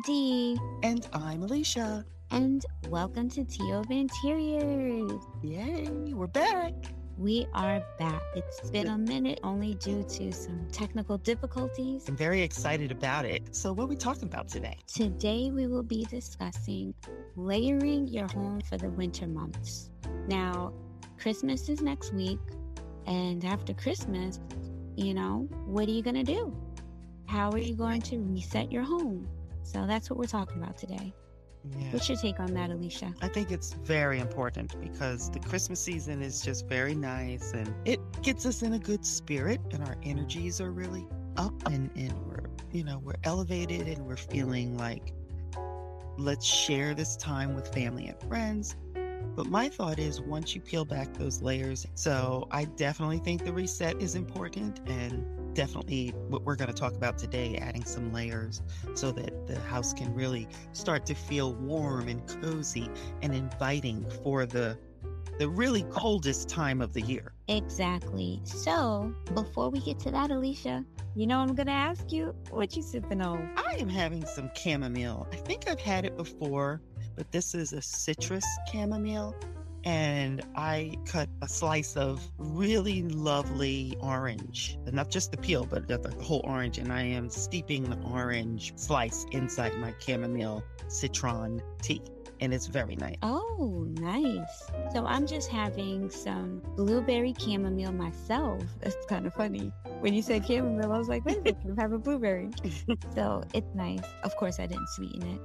I'm Dee. And I'm Alicia. And welcome to Tea Over Interiors. Yay, we're back. We are back. It's been a minute only due to some technical difficulties. I'm very excited about it. So, what are we talking about today? Today, we will be discussing layering your home for the winter months. Now, Christmas is next week. And after Christmas, you know, what are you going to do? How are you going to reset your home? So that's what we're talking about today. Yeah. What's your take on that, Alicia? I think it's very important because the Christmas season is just very nice and it gets us in a good spirit and our energies are really up and, and we're, you know, we're elevated and we're feeling like let's share this time with family and friends. But my thought is once you peel back those layers, so I definitely think the reset is important and definitely what we're going to talk about today, adding some layers so that the house can really start to feel warm and cozy and inviting for the the really coldest time of the year. Exactly. So, before we get to that, Alicia, you know I'm going to ask you, what you sipping on? I am having some chamomile. I think I've had it before, but this is a citrus chamomile and I cut a slice of really lovely orange, not just the peel, but the, whole orange. And I am steeping the orange slice inside my chamomile citron tea. And it's very nice. Oh, nice. So I'm just having some blueberry chamomile myself. It's kind of funny. When you said chamomile, I was like, wait I'm having blueberry. so it's nice. Of course, I didn't sweeten it.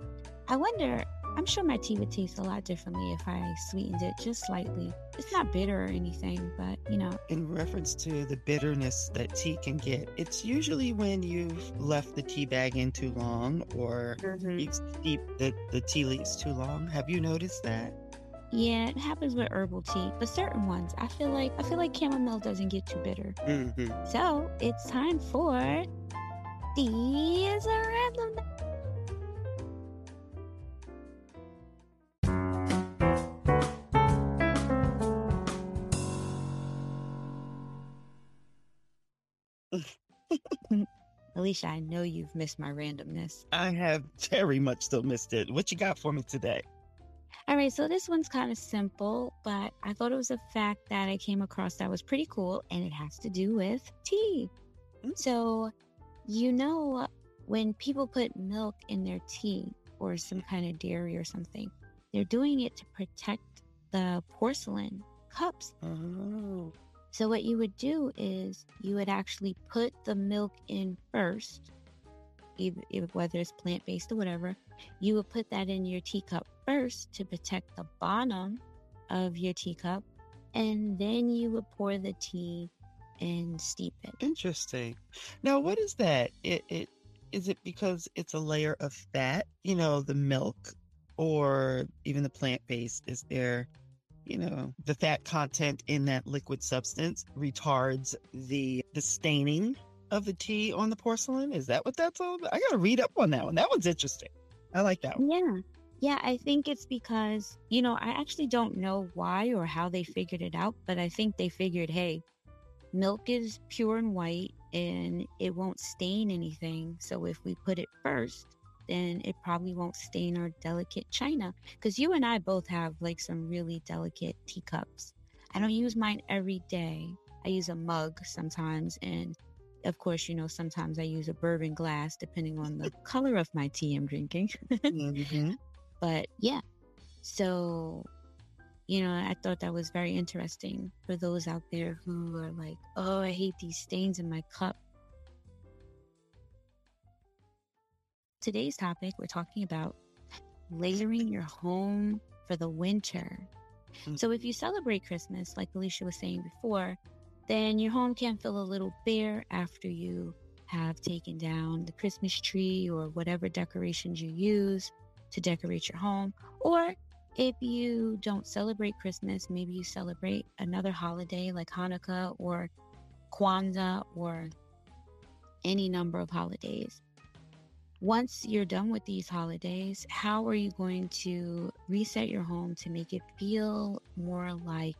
I wonder, I'm sure my tea would taste a lot differently if I sweetened it just slightly. It's not bitter or anything, but you know. In reference to the bitterness that tea can get, it's usually when you've left the tea bag in too long or mm-hmm. you've steeped the, the tea leaves too long. Have you noticed that? Yeah, it happens with herbal tea, but certain ones. I feel like I feel like chamomile doesn't get too bitter. Mm-hmm. So it's time for these random Alicia, I know you've missed my randomness. I have very much still missed it. What you got for me today? All right, so this one's kind of simple, but I thought it was a fact that I came across that was pretty cool, and it has to do with tea. Mm-hmm. So, you know, when people put milk in their tea or some kind of dairy or something, they're doing it to protect the porcelain cups. Oh. So, what you would do is you would actually put the milk in first, whether it's plant based or whatever. You would put that in your teacup first to protect the bottom of your teacup, and then you would pour the tea and steep it. Interesting. Now, what is that? It, it is it because it's a layer of fat, you know, the milk, or even the plant based? Is there you know, the fat content in that liquid substance retards the the staining of the tea on the porcelain. Is that what that's all about? I got to read up on that one. That one's interesting. I like that one. Yeah. Yeah, I think it's because, you know, I actually don't know why or how they figured it out, but I think they figured, hey, milk is pure and white and it won't stain anything. So if we put it first, then it probably won't stain our delicate china. Because you and I both have like some really delicate teacups. I don't use mine every day. I use a mug sometimes. And of course, you know, sometimes I use a bourbon glass depending on the color of my tea I'm drinking. mm-hmm. But yeah. So, you know, I thought that was very interesting for those out there who are like, oh, I hate these stains in my cup. Today's topic, we're talking about layering your home for the winter. Mm-hmm. So, if you celebrate Christmas, like Alicia was saying before, then your home can feel a little bare after you have taken down the Christmas tree or whatever decorations you use to decorate your home. Or if you don't celebrate Christmas, maybe you celebrate another holiday like Hanukkah or Kwanzaa or any number of holidays once you're done with these holidays, how are you going to reset your home to make it feel more like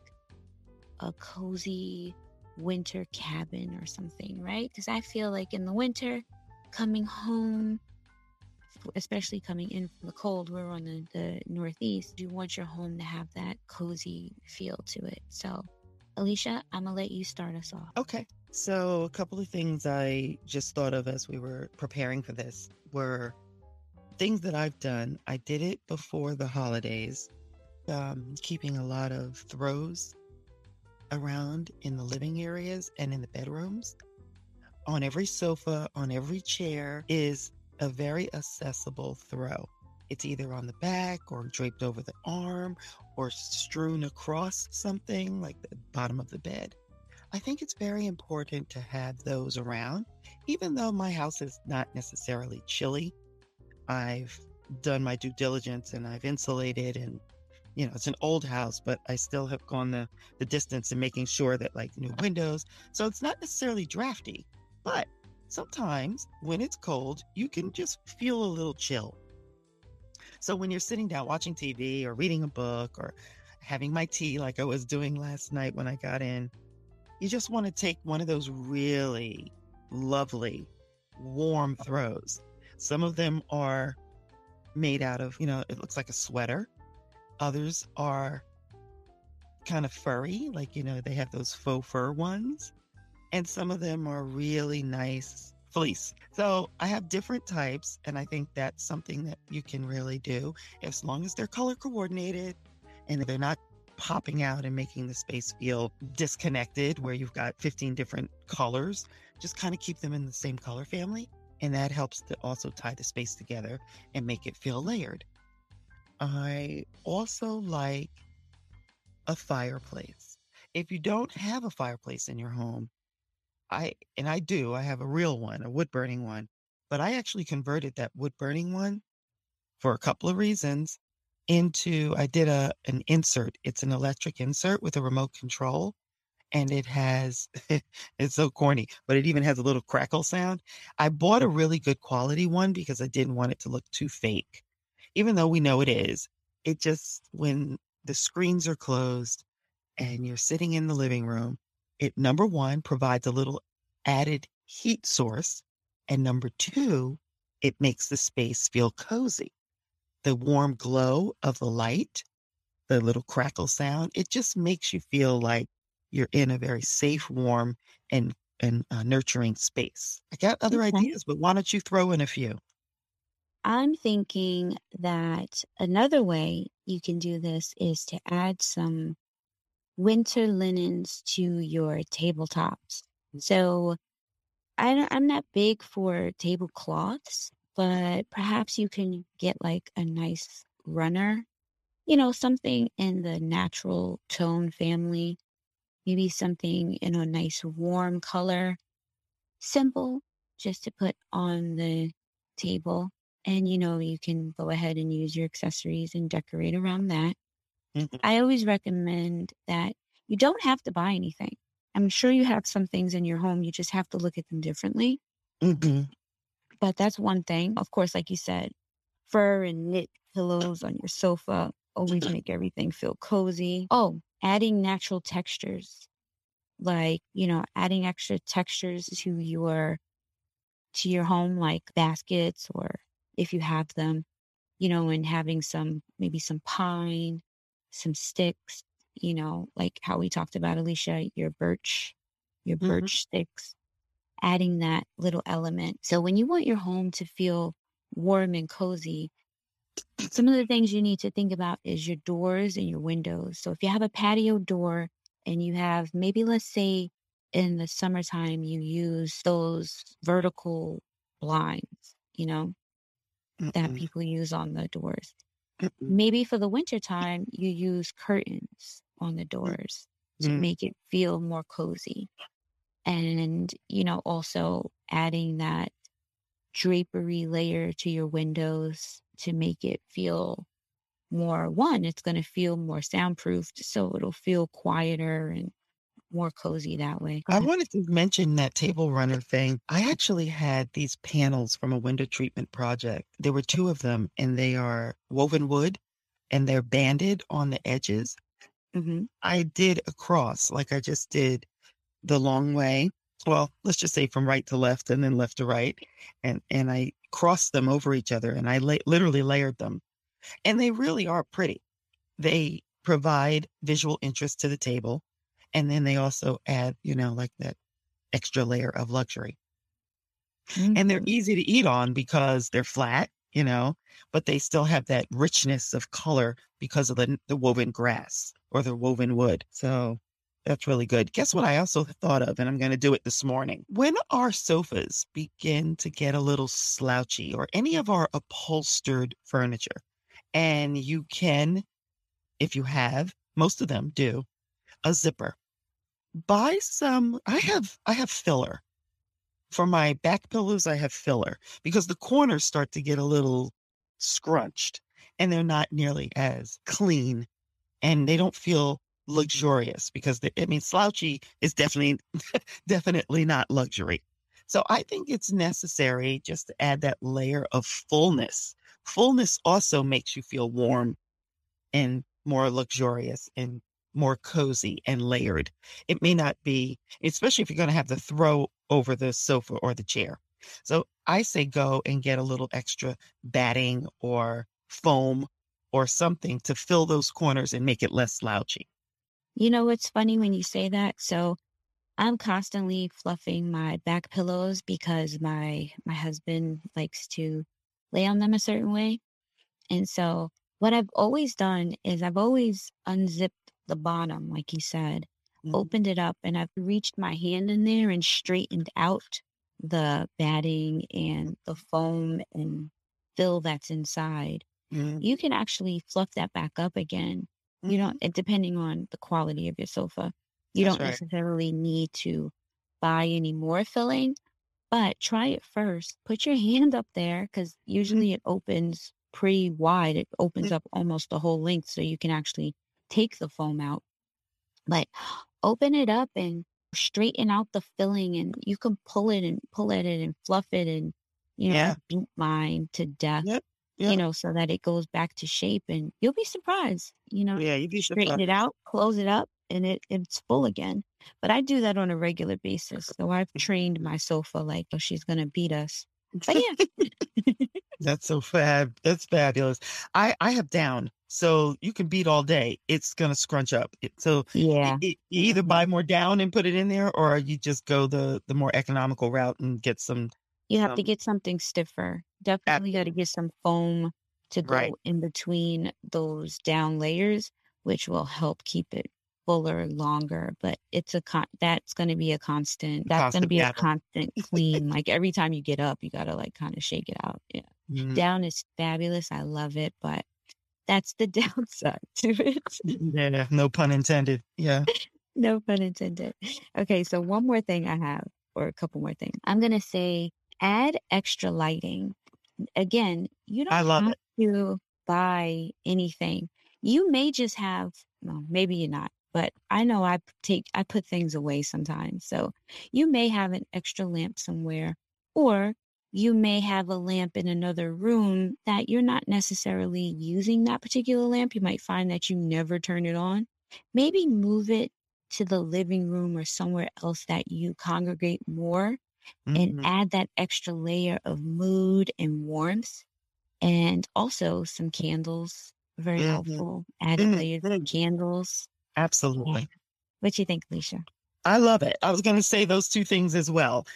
a cozy winter cabin or something, right? Because I feel like in the winter, coming home, especially coming in from the cold, we're on the, the northeast. You want your home to have that cozy feel to it. So, Alicia, I'm gonna let you start us off. Okay. So, a couple of things I just thought of as we were preparing for this were things that I've done. I did it before the holidays, um, keeping a lot of throws around in the living areas and in the bedrooms. On every sofa, on every chair is a very accessible throw. It's either on the back or draped over the arm or strewn across something like the bottom of the bed. I think it's very important to have those around, even though my house is not necessarily chilly. I've done my due diligence and I've insulated and you know it's an old house but i still have gone the, the distance in making sure that like new windows so it's not necessarily drafty but sometimes when it's cold you can just feel a little chill so when you're sitting down watching tv or reading a book or having my tea like i was doing last night when i got in you just want to take one of those really lovely warm throws some of them are made out of you know it looks like a sweater Others are kind of furry, like, you know, they have those faux fur ones. And some of them are really nice fleece. So I have different types, and I think that's something that you can really do as long as they're color coordinated and they're not popping out and making the space feel disconnected where you've got 15 different colors. Just kind of keep them in the same color family. And that helps to also tie the space together and make it feel layered. I also like a fireplace. If you don't have a fireplace in your home, I and I do, I have a real one, a wood burning one, but I actually converted that wood burning one for a couple of reasons into I did a an insert. It's an electric insert with a remote control and it has it's so corny, but it even has a little crackle sound. I bought a really good quality one because I didn't want it to look too fake even though we know it is, it just, when the screens are closed and you're sitting in the living room, it number one provides a little added heat source. And number two, it makes the space feel cozy. The warm glow of the light, the little crackle sound, it just makes you feel like you're in a very safe, warm, and and uh, nurturing space. I got other Okay. ideas, but why don't you throw in a few? I'm thinking that another way you can do this is to add some winter linens to your tabletops. So I don't, I'm not big for tablecloths, but perhaps you can get like a nice runner, you know, something in the natural tone family, maybe something in a nice warm color, simple, just to put on the table. And you know, you can go ahead and use your accessories and decorate around that. Mhm. I always recommend that you don't have to buy anything. I'm sure you have some things in your home, you just have to look at them differently. Mhm. But that's one thing. Of course, like you said, fur and knit pillows on your sofa always make everything feel cozy. Oh, adding natural textures, like, you know, adding extra textures to your to your home like baskets or if you have them, you know, and having some maybe some pine, some sticks, you know, like how we talked about Alicia, your birch, your Mhm. birch sticks, adding that little element. So when you want your home to feel warm and cozy, some of the things you need to think about is your doors and your windows. So if you have a patio door and you have maybe let's say in the summertime you use those vertical blinds, you know, that Mm-mm. people use on the doors. Mm-mm. Maybe for the wintertime you use curtains on the doors to Mm. make it feel more cozy. And, you know, also adding that drapery layer to your windows to make it feel more one, it's going to feel more soundproofed. So it'll feel quieter and more cozy that way. I wanted to mention that table runner thing. I actually had these panels from a window treatment project. There were two of them, and they are woven wood and they're banded on the edges. hmm I did across, like I just did the long way. Well, let's just say from right to left and then left to right. And and I crossed them over each other and I la- literally layered them. And they really are pretty. They provide visual interest to the table. And then they also add, you know, like that extra layer of luxury. Mm-hmm. And they're mm-hmm. easy to eat on because they're flat, you know, but they still have that richness of color because of the, the woven grass or the woven wood. So that's really good. Guess what I also thought of, and I'm going to do it this morning. When our sofas begin to get a little slouchy or any of our upholstered furniture, and you can, if you have, most of them do, a zipper. Buy some, I have, I have filler. For my back pillows, I have filler because the corners start to get a little scrunched and they're not nearly as clean and they don't feel luxurious because the, I mean slouchy is definitely definitely not luxury. So I think it's necessary just to add that layer of fullness. Fullness also makes you feel warm and more luxurious and more cozy and layered. It may not be, especially if you're going to have the throw over the sofa or the chair. So I say go and get a little extra batting or foam or something to fill those corners and make it less slouchy. You know what's funny when you say that? So I'm constantly fluffing my back pillows because my my husband likes to lay on them a certain way. And so what I've always done is I've always unzipped the bottom, like you said, mm-hmm. opened it up, and I've reached my hand in there and straightened out the batting and the foam and fill that's inside. Mm-hmm. You can actually fluff that back up again. You don't, depending on the quality of your sofa, you That's don't right. necessarily need to buy any more filling, but try it first. Put your hand up there because mm-hmm. usually it opens pretty wide. It opens mm-hmm. up almost the whole length so you can actually take the foam out. But open it up and straighten out the filling and you can pull it and pull at it and fluff it and you know yeah. beat mine to death. Yep yeah. you know, so that it goes back to shape and you'll be surprised, you know, yeah, you'd be straighten it out, close it up and it, it's full again. But I do that on a regular basis. So I've trained my sofa like, oh, she's going to beat us. But yeah. That's so fab. That's fabulous. I, I have down. So you can beat all day. It's going to scrunch up. It, so yeah, it, you either buy more down and put it in there, or you just go the the more economical route and get some you have to get something stiffer. Definitely got to get some foam to go Right. in between those down layers, which will help keep it fuller longer. But it's a con that's going to be a constant. That's going to be a constant clean. Like every time you get up, you got to like kind of shake it out. Yeah. Mhm. Down is fabulous. I love it, but that's the downside to it. Yeah, no pun intended. Yeah. No pun intended. Okay, so one more thing I have, or a couple more things. I'm going to say add extra lighting. Again, you don't I love have it. to buy anything. You may just have, well, maybe you're not, but I know I take, I put things away sometimes. So you may have an extra lamp somewhere, or you may have a lamp in another room that you're not necessarily using that particular lamp. You might find that you never turn it on. Maybe move it to the living room or somewhere else that you congregate more and mm-hmm. add that extra layer of mood and warmth. And also some candles, very mm-hmm. helpful. Add mm-hmm. layers of candles. Absolutely. Yeah. What do you think, Alicia? I love it. I was going to say those two things as well.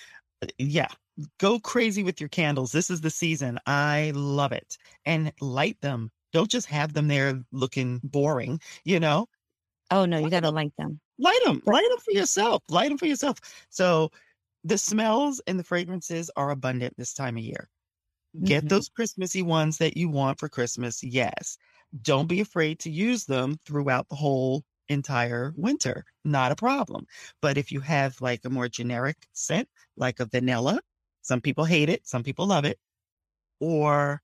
Uh, yeah, go crazy with your candles. This is the season. I love it. And light them. Don't just have them there looking boring, you know? Oh, no, you got to light them. Light them. Light them for yourself. Light them for yourself. So the smells and the fragrances are abundant this time of year. Get mm-hmm. those Christmassy ones that you want for Christmas. Yes. Don't be afraid to use them throughout the whole entire winter. Not a problem. But if you have like a more generic scent, like a vanilla, some people hate it, some people love it, or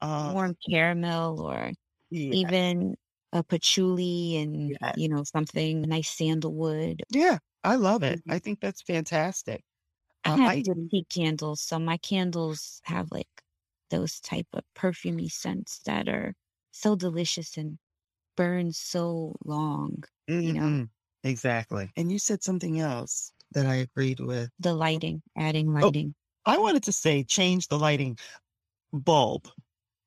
uh, warm caramel, or yes. even a patchouli and yes. you know something nice sandalwood. Yeah, I love it. Mm-hmm. I think that's fantastic. I uh, have I, boutique candles, so my candles have like those type of perfumey scents that are so delicious and burn so long. You know, mm-hmm. exactly. And you said something else that I agreed with. The lighting, adding oh, lighting. Oh, I wanted to say change the lighting. bulb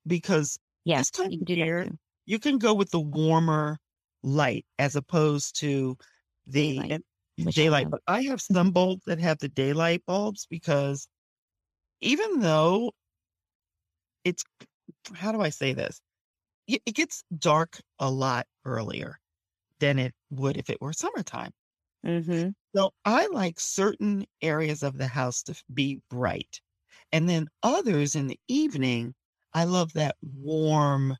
because Yes, this time you can do that year, you can go with the warmer light as opposed to the which daylight. But I have some bulbs that have the daylight bulbs because even though it's, how do I say this? It it gets dark a lot earlier than it would if it were summertime. Mm-hmm. So I like certain areas of the house to be bright. And then others in the evening, I love that warm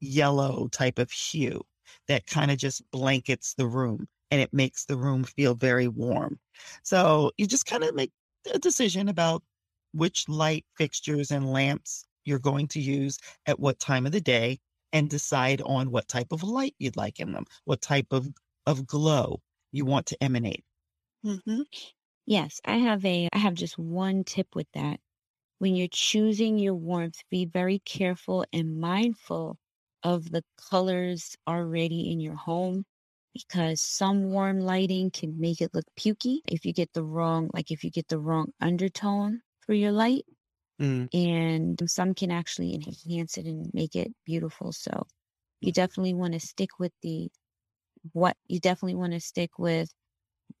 yellow type of hue that kind of just blankets the room and it makes the room feel very warm. So you just kind of make a decision about which light fixtures and lamps you're going to use at what time of the day and decide on what type of light you'd like in them, what type of, of glow you want to emanate. hmm Yes, I have a I have just one tip with that. When you're choosing your warmth, be very careful and mindful of the colors already in your home because some warm lighting can make it look pukey if you get the wrong like if you get the wrong undertone for your light Mm, and some can actually enhance it and make it beautiful. So you definitely want to stick with the what you definitely want to stick with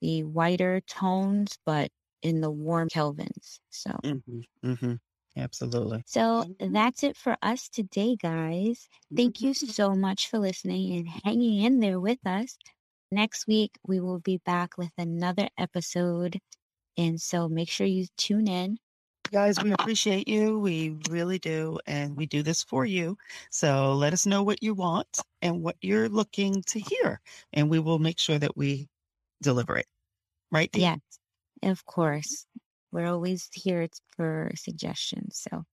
the whiter tones, but in the warm Kelvins. So, hmm hmm Absolutely. so that's it for us today, guys. Thank you so much for listening and hanging in there with us. Next week, we will be back with another episode. And so make sure you tune in. Guys, we appreciate you. We really do. And we do this for you. So let us know what you want and what you're looking to hear. And we will make sure that we deliver it. Right? Dee? Yes, of course. We're always here for suggestions. So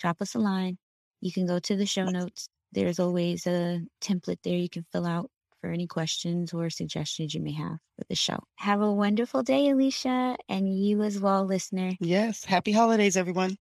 drop us a line. You can go to the show notes. There's always a template there you can fill out for any questions or suggestions you may have for the show. Have a wonderful day, Alicia, and you as well, listener. Yes. Happy holidays, everyone.